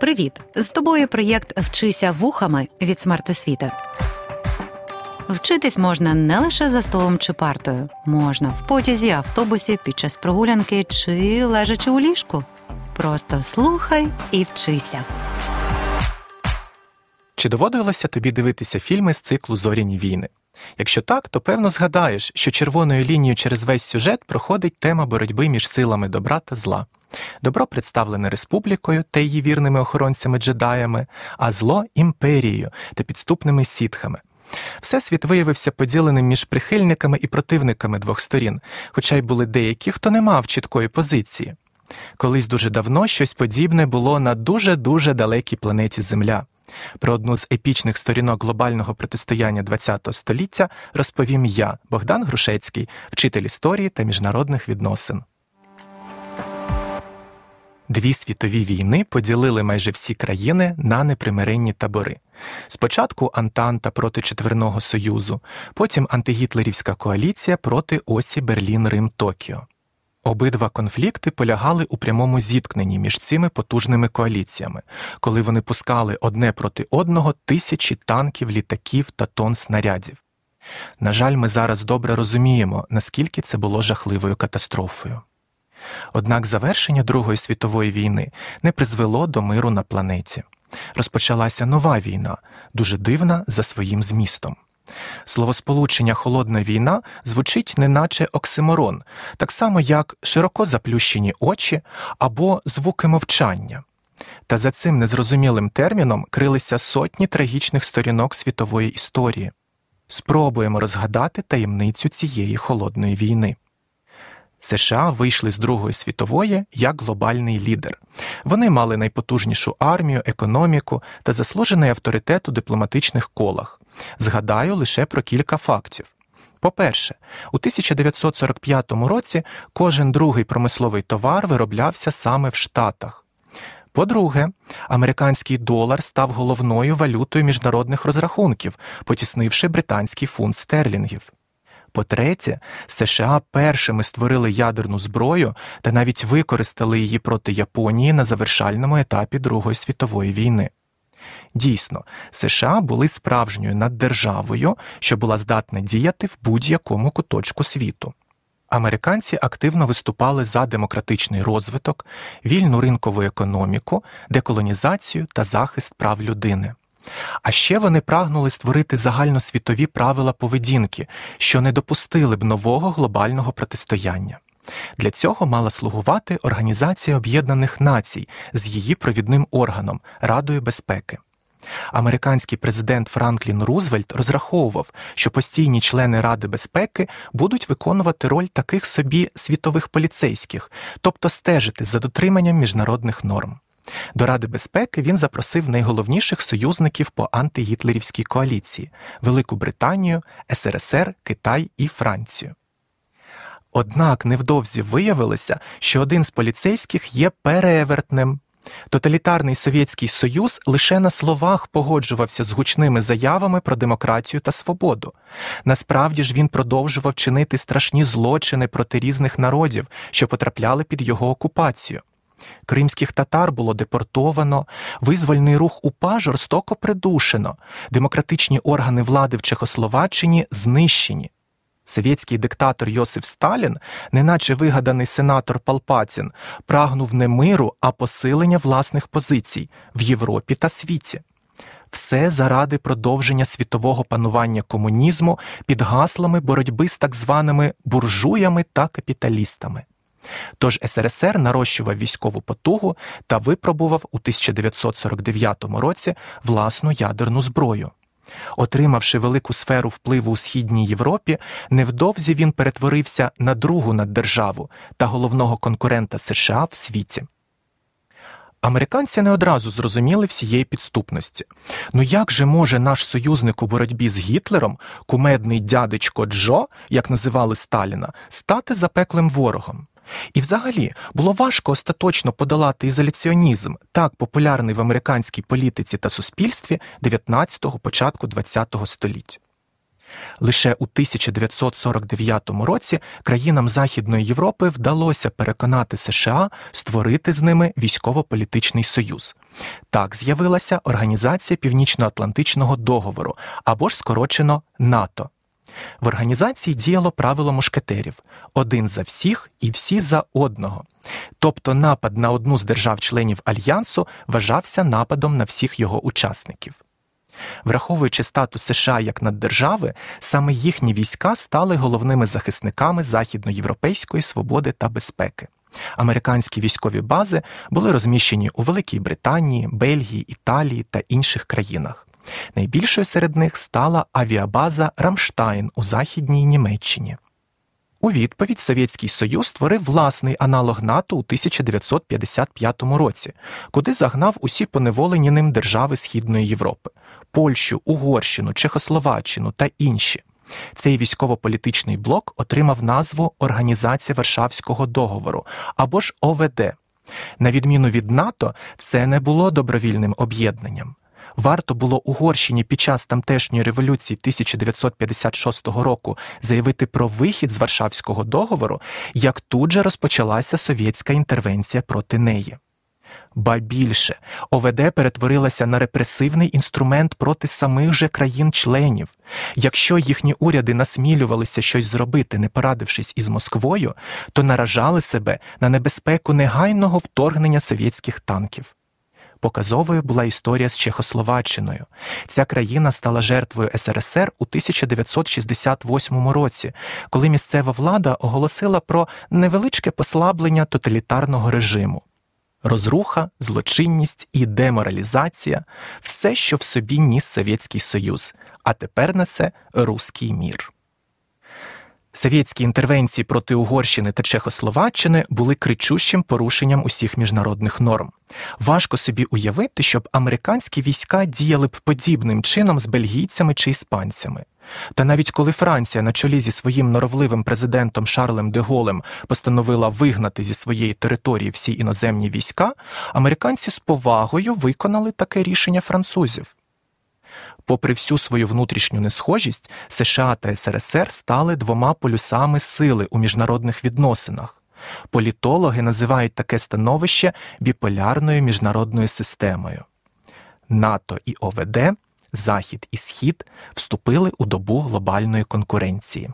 Привіт! З тобою проєкт Вчися вухами від смертосвіти. Вчитись можна не лише за столом чи партою, можна в потязі, автобусі, під час прогулянки чи лежачи у ліжку. Просто слухай і вчися. Чи доводилося тобі дивитися фільми з циклу Зоряні війни? Якщо так, то певно згадаєш, що червоною лінією через весь сюжет проходить тема боротьби між силами добра та зла. Добро представлене республікою та її вірними охоронцями джедаями, а зло імперією та підступними сітхами. Всесвіт виявився поділеним між прихильниками і противниками двох сторін, хоча й були деякі, хто не мав чіткої позиції. Колись дуже давно щось подібне було на дуже дуже далекій планеті Земля. Про одну з епічних сторінок глобального протистояння ХХ століття розповім я, Богдан Грушецький, вчитель історії та міжнародних відносин. Дві світові війни поділили майже всі країни на непримиренні табори. Спочатку Антанта проти Четверного Союзу, потім антигітлерівська коаліція проти осі Берлін Рим Токіо. Обидва конфлікти полягали у прямому зіткненні між цими потужними коаліціями, коли вони пускали одне проти одного тисячі танків, літаків та тонн снарядів. На жаль, ми зараз добре розуміємо, наскільки це було жахливою катастрофою. Однак завершення Другої світової війни не призвело до миру на планеті. Розпочалася нова війна, дуже дивна за своїм змістом. Словосполучення холодна війна звучить неначе оксиморон, так само як широко заплющені очі або звуки мовчання. Та за цим незрозумілим терміном крилися сотні трагічних сторінок світової історії. Спробуємо розгадати таємницю цієї холодної війни. США вийшли з Другої світової як глобальний лідер. Вони мали найпотужнішу армію, економіку та заслужений авторитет у дипломатичних колах. Згадаю лише про кілька фактів. По-перше, у 1945 році кожен другий промисловий товар вироблявся саме в Штатах. По-друге, американський долар став головною валютою міжнародних розрахунків, потіснивши британський фунт стерлінгів. По-третє, США першими створили ядерну зброю та навіть використали її проти Японії на завершальному етапі Другої світової війни. Дійсно, США були справжньою наддержавою, що була здатна діяти в будь-якому куточку світу. Американці активно виступали за демократичний розвиток, вільну ринкову економіку, деколонізацію та захист прав людини. А ще вони прагнули створити загальносвітові правила поведінки, що не допустили б нового глобального протистояння. Для цього мала слугувати Організація Об'єднаних Націй з її провідним органом Радою безпеки. Американський президент Франклін Рузвельт розраховував, що постійні члени Ради безпеки будуть виконувати роль таких собі світових поліцейських, тобто стежити за дотриманням міжнародних норм. До Ради безпеки він запросив найголовніших союзників по антигітлерівській коаліції Велику Британію, СРСР, Китай і Францію. Однак невдовзі виявилося, що один з поліцейських є перевертнем. Тоталітарний Совєтський Союз лише на словах погоджувався з гучними заявами про демократію та свободу. Насправді ж він продовжував чинити страшні злочини проти різних народів, що потрапляли під його окупацію. Кримських татар було депортовано, визвольний рух УПА жорстоко придушено, демократичні органи влади в Чехословаччині знищені. Совєтський диктатор Йосиф Сталін, неначе вигаданий сенатор Палпацін, прагнув не миру, а посилення власних позицій в Європі та світі. Все заради продовження світового панування комунізму під гаслами боротьби з так званими буржуями та капіталістами. Тож СРСР нарощував військову потугу та випробував у 1949 році власну ядерну зброю. Отримавши велику сферу впливу у східній Європі, невдовзі він перетворився на другу наддержаву та головного конкурента США в світі. Американці не одразу зрозуміли всієї підступності. Ну як же може наш союзник у боротьбі з Гітлером, кумедний дядечко Джо, як називали Сталіна, стати запеклим ворогом? І, взагалі, було важко остаточно подолати ізоляціонізм, так популярний в американській політиці та суспільстві 19-го початку ХХ століття. Лише у 1949 році країнам Західної Європи вдалося переконати США створити з ними військово-політичний союз. Так з'явилася Організація Північно-Атлантичного договору або ж скорочено НАТО. В організації діяло правило мушкетерів один за всіх і всі за одного. Тобто напад на одну з держав-членів альянсу вважався нападом на всіх його учасників. Враховуючи статус США як наддержави, саме їхні війська стали головними захисниками західноєвропейської свободи та безпеки. Американські військові бази були розміщені у Великій Британії, Бельгії, Італії та інших країнах. Найбільшою серед них стала авіабаза Рамштайн у Західній Німеччині. У відповідь Совєтський Союз створив власний аналог НАТО у 1955 році, куди загнав усі поневолені ним держави Східної Європи Польщу, Угорщину, Чехословаччину та інші. Цей військово-політичний блок отримав назву Організація Варшавського договору або ж ОВД. На відміну від НАТО, це не було добровільним об'єднанням. Варто було Угорщині під час тамтешньої революції 1956 року заявити про вихід з Варшавського договору, як тут же розпочалася совєтська інтервенція проти неї. Ба більше ОВД перетворилася на репресивний інструмент проти самих же країн-членів. Якщо їхні уряди насмілювалися щось зробити, не порадившись із Москвою, то наражали себе на небезпеку негайного вторгнення совєтських танків. Показовою була історія з Чехословаччиною. Ця країна стала жертвою СРСР у 1968 році, коли місцева влада оголосила про невеличке послаблення тоталітарного режиму. Розруха, злочинність і деморалізація все, що в собі ніс Совєтський Союз, а тепер несе руський мір. Совєтські інтервенції проти Угорщини та Чехословаччини були кричущим порушенням усіх міжнародних норм. Важко собі уявити, щоб американські війська діяли б подібним чином з бельгійцями чи іспанцями. Та навіть коли Франція на чолі зі своїм норовливим президентом Шарлем де Голем постановила вигнати зі своєї території всі іноземні війська, американці з повагою виконали таке рішення французів. Попри всю свою внутрішню несхожість, США та СРСР стали двома полюсами сили у міжнародних відносинах. Політологи називають таке становище біполярною міжнародною системою. НАТО і ОВД, Захід і Схід вступили у добу глобальної конкуренції.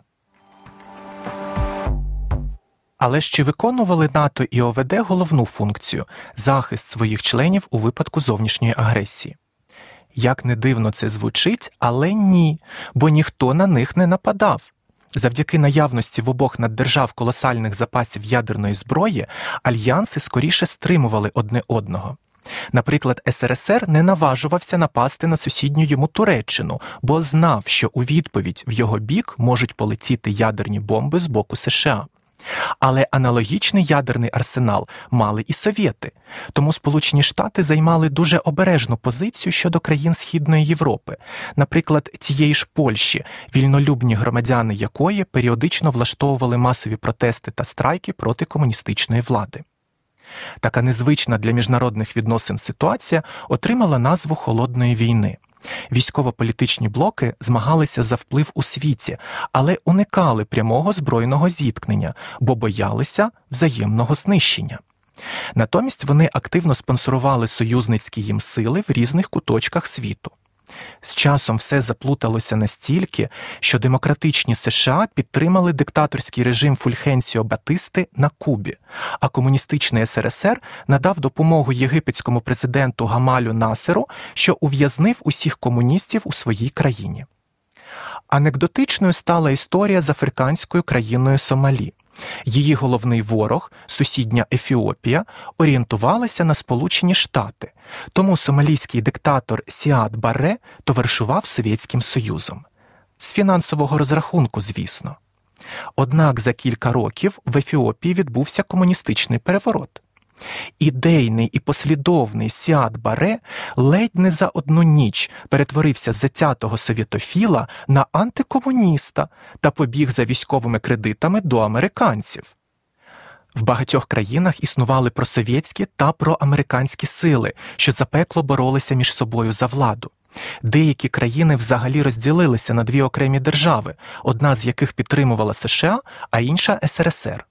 Але ж чи виконували НАТО і ОВД головну функцію захист своїх членів у випадку зовнішньої агресії? Як не дивно це звучить, але ні, бо ніхто на них не нападав. Завдяки наявності в обох наддержав колосальних запасів ядерної зброї альянси скоріше стримували одне одного. Наприклад, СРСР не наважувався напасти на сусідню йому Туреччину, бо знав, що у відповідь в його бік можуть полетіти ядерні бомби з боку США. Але аналогічний ядерний арсенал мали і совєти, тому Сполучені Штати займали дуже обережну позицію щодо країн Східної Європи, наприклад, тієї ж Польщі, вільнолюбні громадяни якої періодично влаштовували масові протести та страйки проти комуністичної влади. Така незвична для міжнародних відносин ситуація отримала назву Холодної війни. Військово-політичні блоки змагалися за вплив у світі, але уникали прямого збройного зіткнення, бо боялися взаємного знищення. Натомість вони активно спонсорували союзницькі їм сили в різних куточках світу. З часом все заплуталося настільки, що демократичні США підтримали диктаторський режим Фульхенсіо Батисти на Кубі, а комуністичний СРСР надав допомогу єгипетському президенту Гамалю Насеру, що ув'язнив усіх комуністів у своїй країні. Анекдотичною стала історія з африканською країною Сомалі. Її головний ворог, сусідня Ефіопія, орієнтувалася на Сполучені Штати, тому сомалійський диктатор Сіад Баре товаришував Совєтським Союзом. З фінансового розрахунку, звісно. Однак за кілька років в Ефіопії відбувся комуністичний переворот. Ідейний і послідовний Сіад Баре ледь не за одну ніч перетворився з затятого совєтофіла на антикомуніста та побіг за військовими кредитами до американців. В багатьох країнах існували просовєтські та проамериканські сили, що запекло боролися між собою за владу. Деякі країни взагалі розділилися на дві окремі держави, одна з яких підтримувала США, а інша СРСР.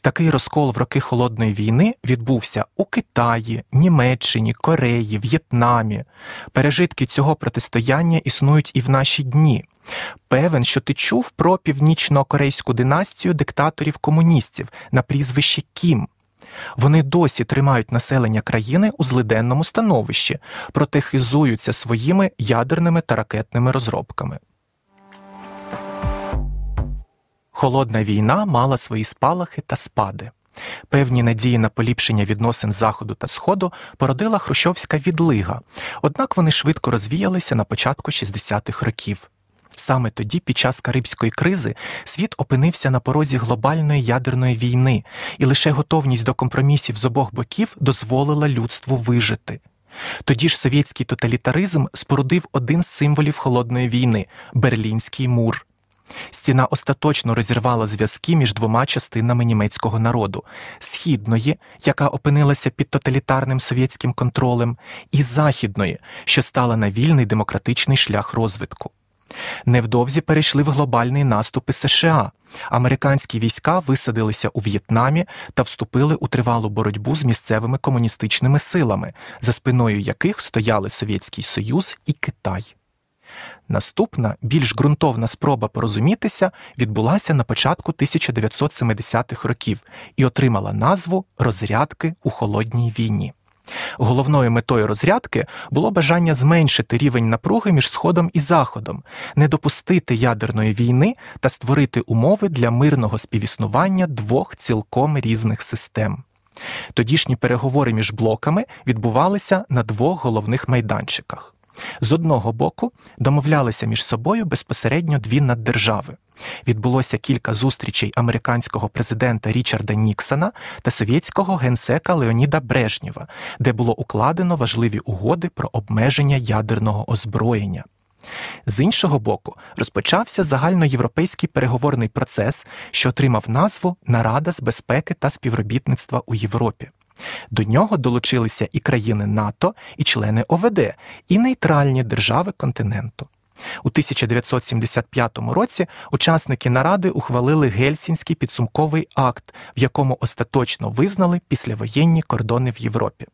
Такий розкол в роки холодної війни відбувся у Китаї, Німеччині, Кореї, В'єтнамі. Пережитки цього протистояння існують і в наші дні. Певен, що ти чув про північно-корейську династію диктаторів комуністів на прізвище Кім. Вони досі тримають населення країни у злиденному становищі, проте хизуються своїми ядерними та ракетними розробками. Холодна війна мала свої спалахи та спади. Певні надії на поліпшення відносин Заходу та Сходу породила Хрущовська відлига, однак вони швидко розвіялися на початку 60-х років. Саме тоді, під час Карибської кризи, світ опинився на порозі глобальної ядерної війни, і лише готовність до компромісів з обох боків дозволила людству вижити. Тоді ж совєтський тоталітаризм спорудив один з символів холодної війни Берлінський мур. Стіна остаточно розірвала зв'язки між двома частинами німецького народу східної, яка опинилася під тоталітарним совєтським контролем, і західної, що стала на вільний демократичний шлях розвитку. Невдовзі перейшли в глобальний наступи США. Американські війська висадилися у В'єтнамі та вступили у тривалу боротьбу з місцевими комуністичними силами, за спиною яких стояли Совєтський Союз і Китай. Наступна, більш ґрунтовна спроба порозумітися відбулася на початку 1970-х років і отримала назву Розрядки у холодній війні. Головною метою розрядки було бажання зменшити рівень напруги між Сходом і Заходом, не допустити ядерної війни та створити умови для мирного співіснування двох цілком різних систем. Тодішні переговори між блоками відбувалися на двох головних майданчиках. З одного боку домовлялися між собою безпосередньо дві наддержави. Відбулося кілька зустрічей американського президента Річарда Ніксона та совєтського генсека Леоніда Брежнєва, де було укладено важливі угоди про обмеження ядерного озброєння. З іншого боку, розпочався загальноєвропейський переговорний процес, що отримав назву Нарада з безпеки та співробітництва у Європі. До нього долучилися і країни НАТО, і члени ОВД, і нейтральні держави континенту. У 1975 році учасники наради ухвалили Гельсінський підсумковий акт, в якому остаточно визнали післявоєнні кордони в Європі.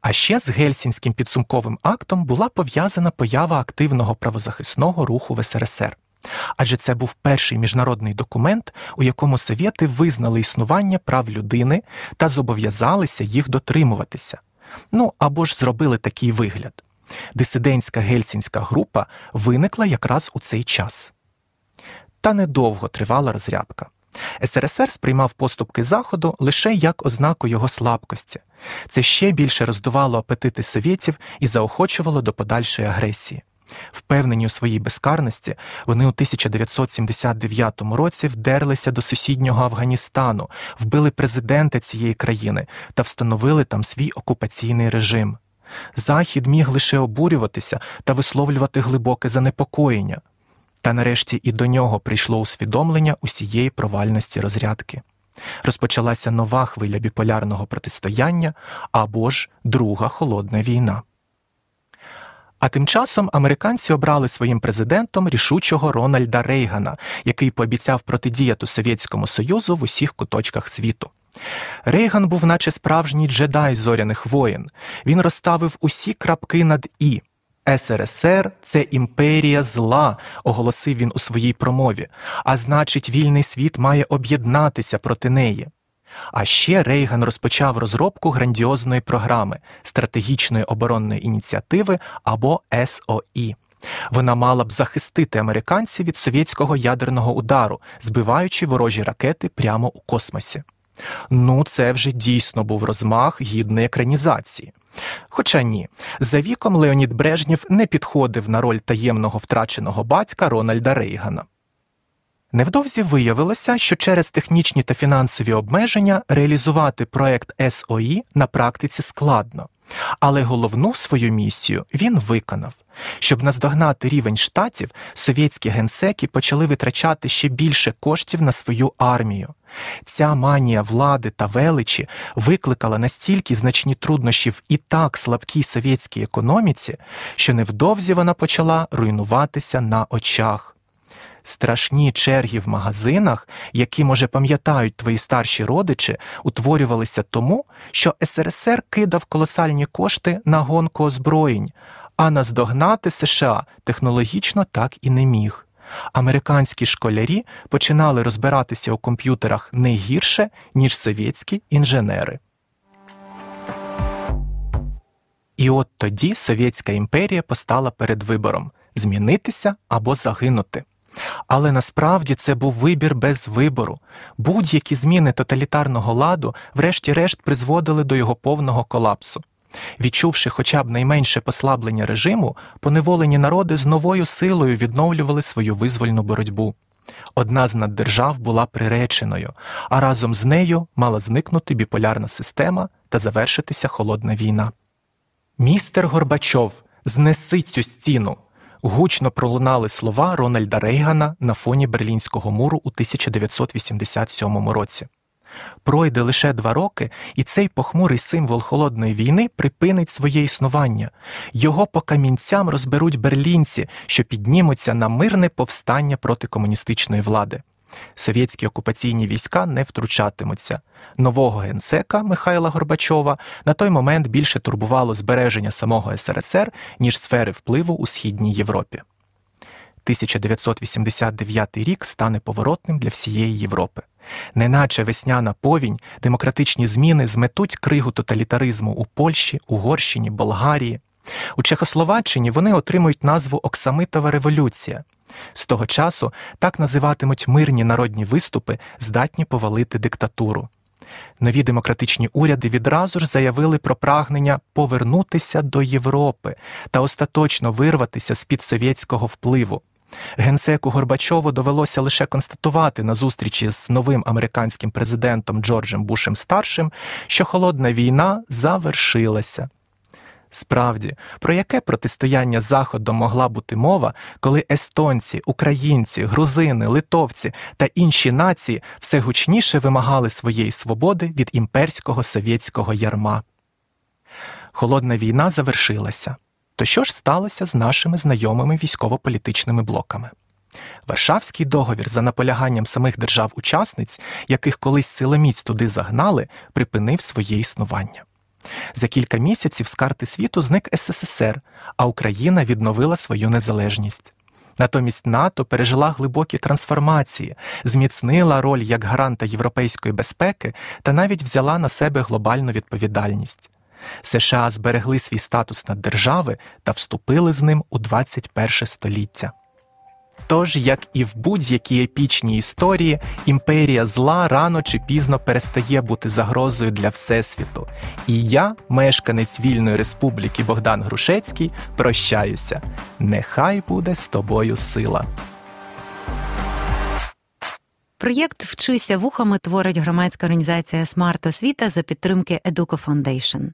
А ще з Гельсінським підсумковим актом була пов'язана поява активного правозахисного руху в СРСР. Адже це був перший міжнародний документ, у якому совєти визнали існування прав людини та зобов'язалися їх дотримуватися. Ну або ж зробили такий вигляд. Дисидентська гельсінська група виникла якраз у цей час. Та недовго тривала розрядка. СРСР сприймав поступки Заходу лише як ознаку його слабкості. Це ще більше роздувало апетити совєтів і заохочувало до подальшої агресії. Впевнені у своїй безкарності, вони у 1979 році вдерлися до сусіднього Афганістану, вбили президента цієї країни та встановили там свій окупаційний режим. Захід міг лише обурюватися та висловлювати глибоке занепокоєння. Та нарешті і до нього прийшло усвідомлення усієї провальності розрядки. Розпочалася нова хвиля біполярного протистояння або ж друга холодна війна. А тим часом американці обрали своїм президентом рішучого Рональда Рейгана, який пообіцяв протидіяти Совєтському Союзу в усіх куточках світу. Рейган був, наче справжній джедай зоряних воїн. Він розставив усі крапки над І. СРСР це імперія зла, оголосив він у своїй промові, а значить, вільний світ має об'єднатися проти неї. А ще Рейган розпочав розробку грандіозної програми стратегічної оборонної ініціативи або СОІ. Вона мала б захистити американців від совєтського ядерного удару, збиваючи ворожі ракети прямо у космосі. Ну, це вже дійсно був розмах гідної екранізації. Хоча ні, за віком Леонід Брежнєв не підходив на роль таємного втраченого батька Рональда Рейгана. Невдовзі виявилося, що через технічні та фінансові обмеження реалізувати проект СОІ на практиці складно. Але головну свою місію він виконав. Щоб наздогнати рівень штатів, совєтські генсеки почали витрачати ще більше коштів на свою армію. Ця манія влади та величі викликала настільки значні труднощі в і так слабкій совєтській економіці, що невдовзі вона почала руйнуватися на очах. Страшні черги в магазинах, які, може, пам'ятають твої старші родичі, утворювалися тому, що СРСР кидав колосальні кошти на гонку озброєнь, а наздогнати США технологічно так і не міг. Американські школярі починали розбиратися у комп'ютерах не гірше, ніж совєтські інженери. І от тоді Совєтська імперія постала перед вибором змінитися або загинути. Але насправді це був вибір без вибору. Будь-які зміни тоталітарного ладу, врешті-решт, призводили до його повного колапсу. Відчувши хоча б найменше послаблення режиму, поневолені народи з новою силою відновлювали свою визвольну боротьбу. Одна з наддержав була приреченою, а разом з нею мала зникнути біполярна система та завершитися холодна війна. Містер Горбачов, знеси цю стіну гучно пролунали слова Рональда Рейгана на фоні Берлінського муру у 1987 році. Пройде лише два роки, і цей похмурий символ холодної війни припинить своє існування. Його по камінцям розберуть берлінці, що піднімуться на мирне повстання проти комуністичної влади. Совєтські окупаційні війська не втручатимуться. Нового генсека Михайла Горбачова на той момент більше турбувало збереження самого СРСР, ніж сфери впливу у Східній Європі. 1989 рік стане поворотним для всієї Європи. Неначе весняна повінь, демократичні зміни зметуть кригу тоталітаризму у Польщі, Угорщині, Болгарії. У Чехословаччині вони отримують назву Оксамитова революція. З того часу так називатимуть мирні народні виступи, здатні повалити диктатуру. Нові демократичні уряди відразу ж заявили про прагнення повернутися до Європи та остаточно вирватися з під совєтського впливу. Генсеку Горбачову довелося лише констатувати на зустрічі з новим американським президентом Джорджем Бушем старшим, що холодна війна завершилася. Справді, про яке протистояння Заходом могла бути мова, коли естонці, українці, грузини, литовці та інші нації все гучніше вимагали своєї свободи від імперського совєтського ярма? Холодна війна завершилася. То що ж сталося з нашими знайомими військово-політичними блоками? Варшавський договір за наполяганням самих держав-учасниць, яких колись силоміць туди загнали, припинив своє існування. За кілька місяців з карти світу зник СССР, а Україна відновила свою незалежність. Натомість НАТО пережила глибокі трансформації, зміцнила роль як гаранта європейської безпеки та навіть взяла на себе глобальну відповідальність. США зберегли свій статус наддержави та вступили з ним у 21 століття. Тож, як і в будь-якій епічній історії, імперія зла рано чи пізно перестає бути загрозою для Всесвіту. І я, мешканець вільної республіки Богдан Грушецький, прощаюся. Нехай буде з тобою сила. Проєкт Вчися вухами творить громадська організація Смарт Освіта за підтримки Educo Foundation.